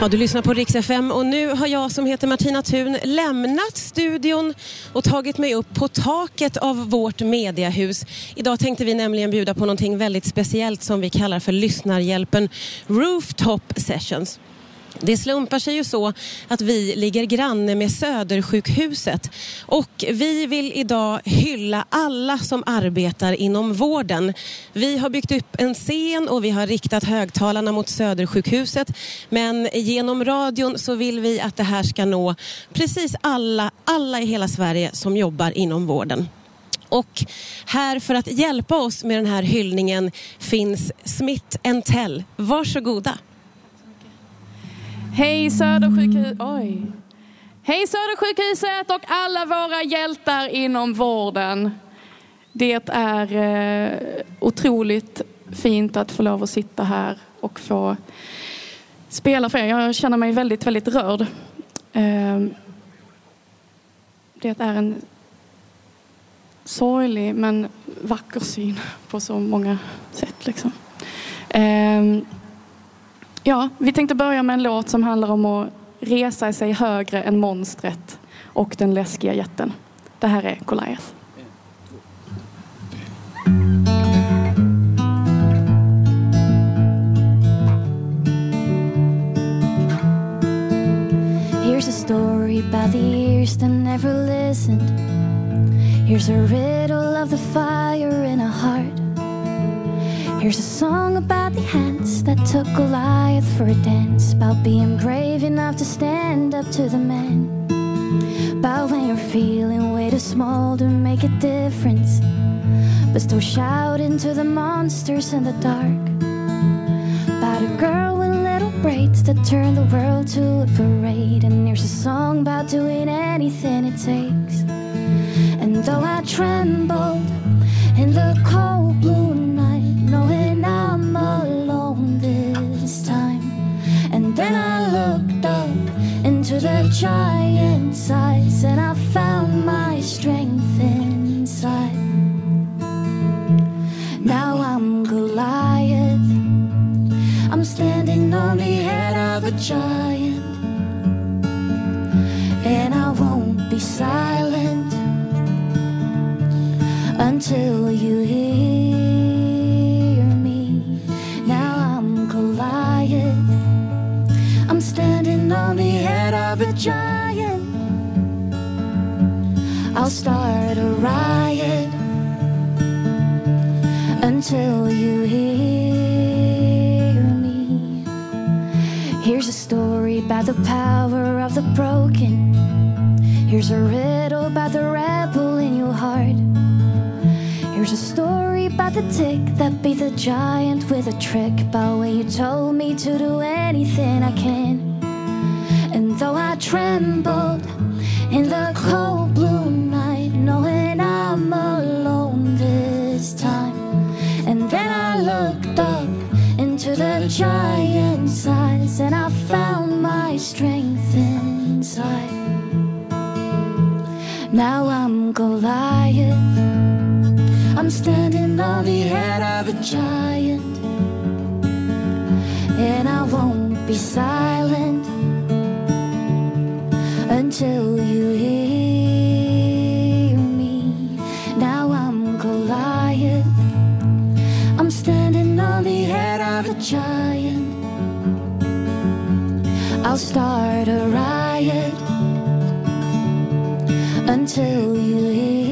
Ja, du lyssnar på Rix FM och nu har jag som heter Martina Thun lämnat studion och tagit mig upp på taket av vårt mediahus. Idag tänkte vi nämligen bjuda på någonting väldigt speciellt som vi kallar för Lyssnarhjälpen Rooftop Sessions. Det slumpar sig ju så att vi ligger granne med Södersjukhuset och vi vill idag hylla alla som arbetar inom vården. Vi har byggt upp en scen och vi har riktat högtalarna mot Södersjukhuset men genom radion så vill vi att det här ska nå precis alla, alla i hela Sverige som jobbar inom vården. Och här för att hjälpa oss med den här hyllningen finns Smith Tell. Varsågoda. Hej Södersjukhuset, oj. Hej Södersjukhuset och alla våra hjältar inom vården. Det är eh, otroligt fint att få lov att sitta här och få spela för er. Jag känner mig väldigt, väldigt rörd. Eh, det är en sorglig men vacker syn på så många sätt. Liksom. Ehm, Ja, vi tänkte börja med en låt som handlar om att resa sig högre än monstret och den läskiga jätten. Det här är Goliath. Here's a story about the ears that never listened. Here's a riddle of the fire in a heart. Here's a song about the hands that took Goliath for a dance. About being brave enough to stand up to the man. About when you're feeling way too small to make a difference. But still shouting to the monsters in the dark. About a girl with little braids that turned the world to a parade. And here's a song about doing anything it takes. And though I trembled in the cold blue giant size and I of a giant. I'll start a riot until you hear me. Here's a story about the power of the broken. Here's a riddle about the rebel in your heart. Here's a story about the tick that beat the giant with a trick. About when you told me to do anything I can. Though I trembled in the cold blue night, knowing I'm alone this time. And then I looked up into the giant's eyes, and I found my strength inside. Now I'm Goliath. I'm standing on the head of a giant. And I won't be silent giant. I'll start a riot until you hear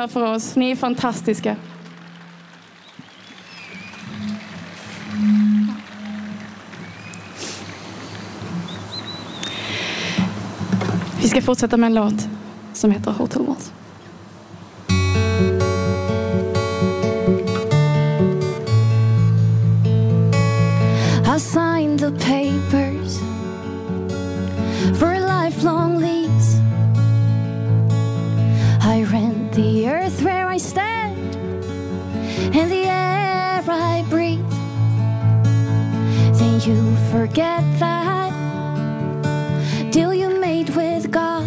gör för oss. Ni är fantastiska. Vi ska fortsätta med en låt som heter Hotel Walls. I signed the paper forget that deal you made with God.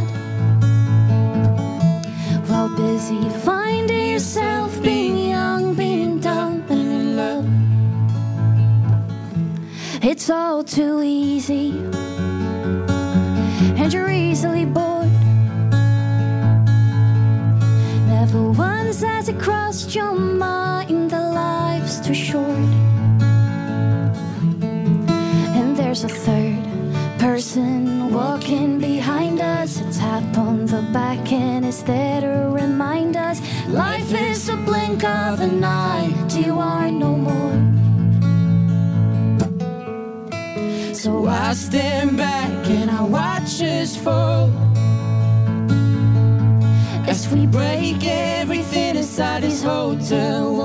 While busy finding yourself being young, being dumb, and in love. It's all too easy, and you're easily bored. Never once has it crossed your mind that life's too short. A third person walking behind us, a tap on the back, and it's there to remind us life is a blink of an eye you are no more. So I stand back and I watch us fall as we break everything inside this hotel.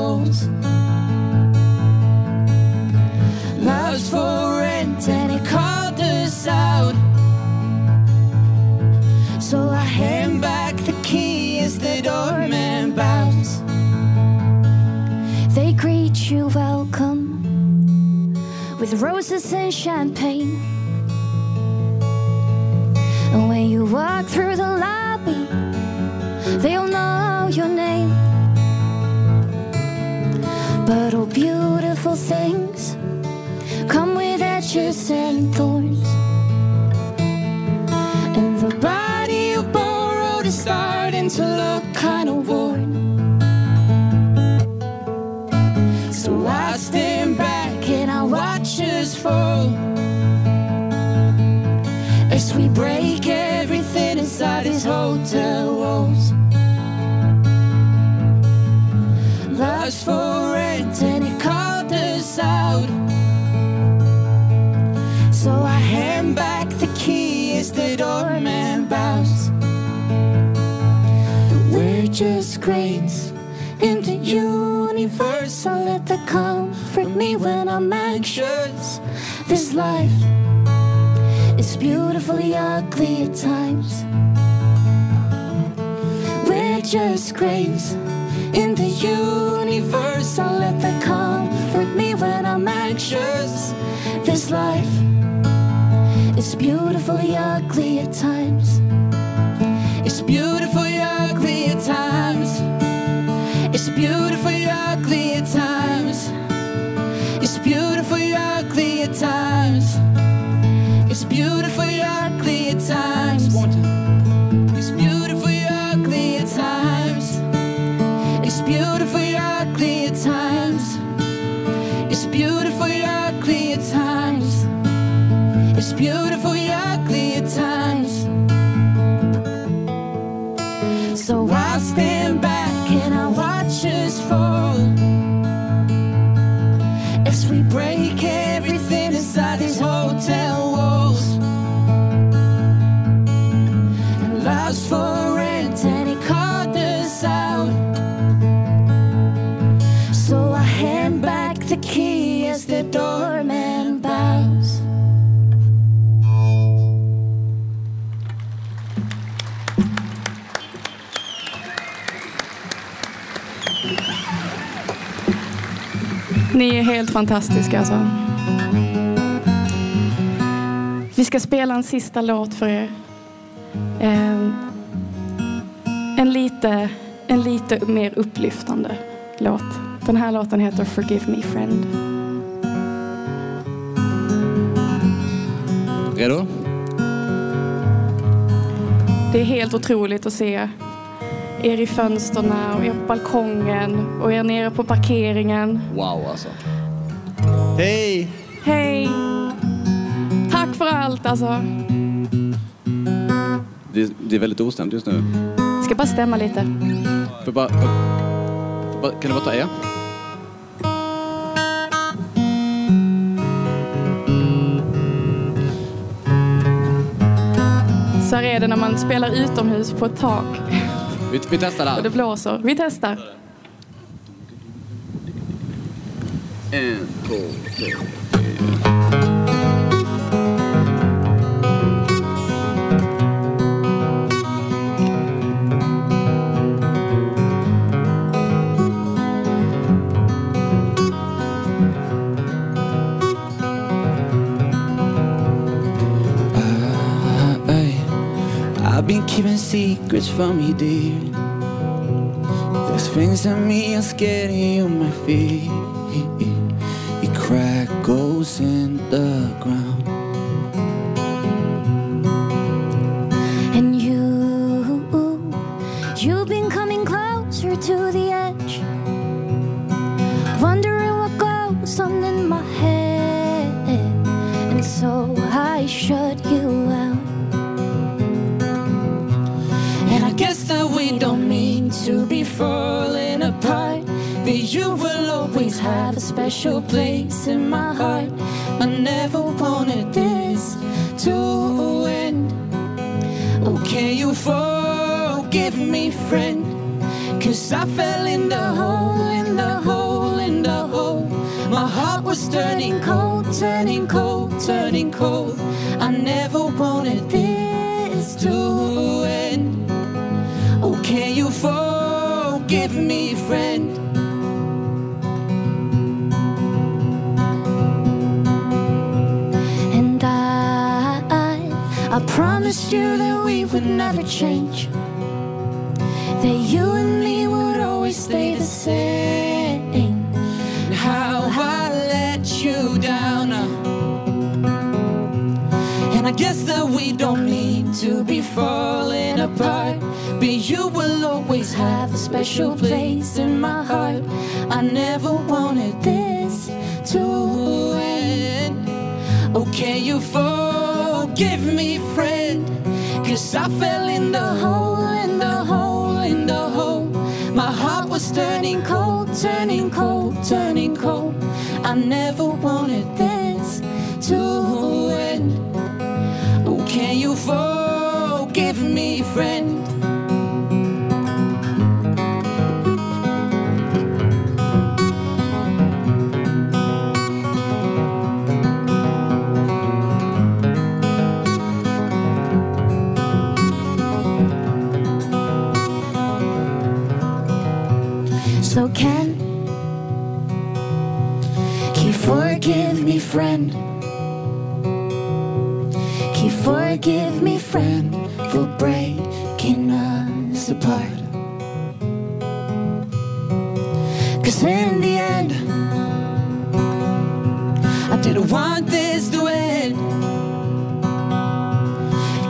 Roses and champagne. And when you walk through the lobby, they'll know your name. But all beautiful things come with edges and thorns. And the body you borrowed is starting to look fall as we break everything inside these hotel walls. Love's for rent and it called us out. So I hand back the key as the doorman bows. We're just grains in the universe. I let that comfort me when I'm anxious. This life is beautifully ugly at times. We're just grains in the universe. I let that comfort me when I'm anxious. This life is beautifully ugly at times. It's beautifully Ni är helt fantastiska alltså. Vi ska spela en sista låt för er. Eh, en, lite, en lite mer upplyftande låt. Den här låten heter Forgive Me Friend. Redo? Det är helt otroligt att se er i fönstren och er på balkongen och er nere på parkeringen. Wow alltså. Hej! Hej! Tack för allt alltså. Det, det är väldigt ostämt just nu. Jag ska bara stämma lite. Jag bara, jag bara, kan du bara ta er? Så här är är det när man spelar utomhus på ett tak Vi, vi testar och det blåser. Vi testar. En, två, tre. Been keeping secrets from you, dear. There's things in me are scared you my fear. It crack goes in the ground. Falling apart. But you will always have a special place in my heart. I never wanted this to end. Oh, can you forgive me, friend? Cause I fell in the hole, in the hole, in the hole. My heart was turning cold, turning cold, turning cold. I never wanted this to end. Oh, can you forgive me, friend? And I, I, promised you that we would never change. That you and me would always stay the same. And how I let you down. And I guess that we don't need to be falling apart. You will always have a special place in my heart. I never wanted this to end. Oh, can you forgive me, friend? Cause I fell in the hole, in the hole, in the hole. My heart was turning cold, turning cold, turning cold. I never wanted this to end. Oh, can you forgive me, friend? Friend? You forgive me, friend, for breaking us apart? Cause in the end, I didn't want this to end.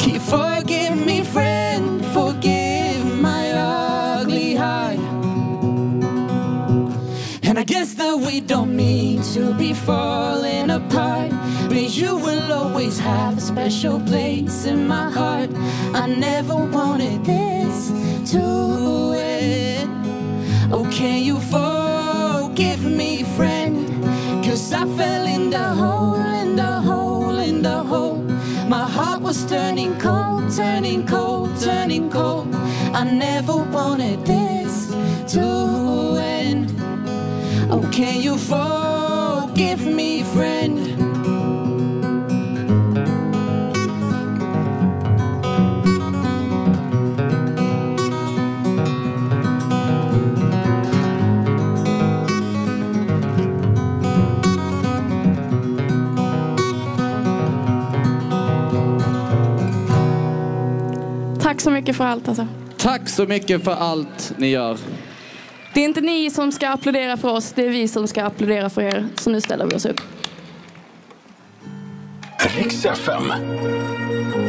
Can you forgive me, friend? Forgive my ugly heart. And I guess that we don't to be falling apart. But you will always have a special place in my heart. I never wanted this to end. Oh, can you forgive me, friend? Cause I fell in the hole, in the hole, in the hole. My heart was turning cold, turning cold, turning cold. I never wanted this to end. Oh, can you forgive friend? Tack så mycket för allt alltså. Tack så mycket för allt ni gör. Det är inte ni som ska applådera för oss, det är vi som ska applådera för er. Så nu ställer vi oss upp. Rix FM.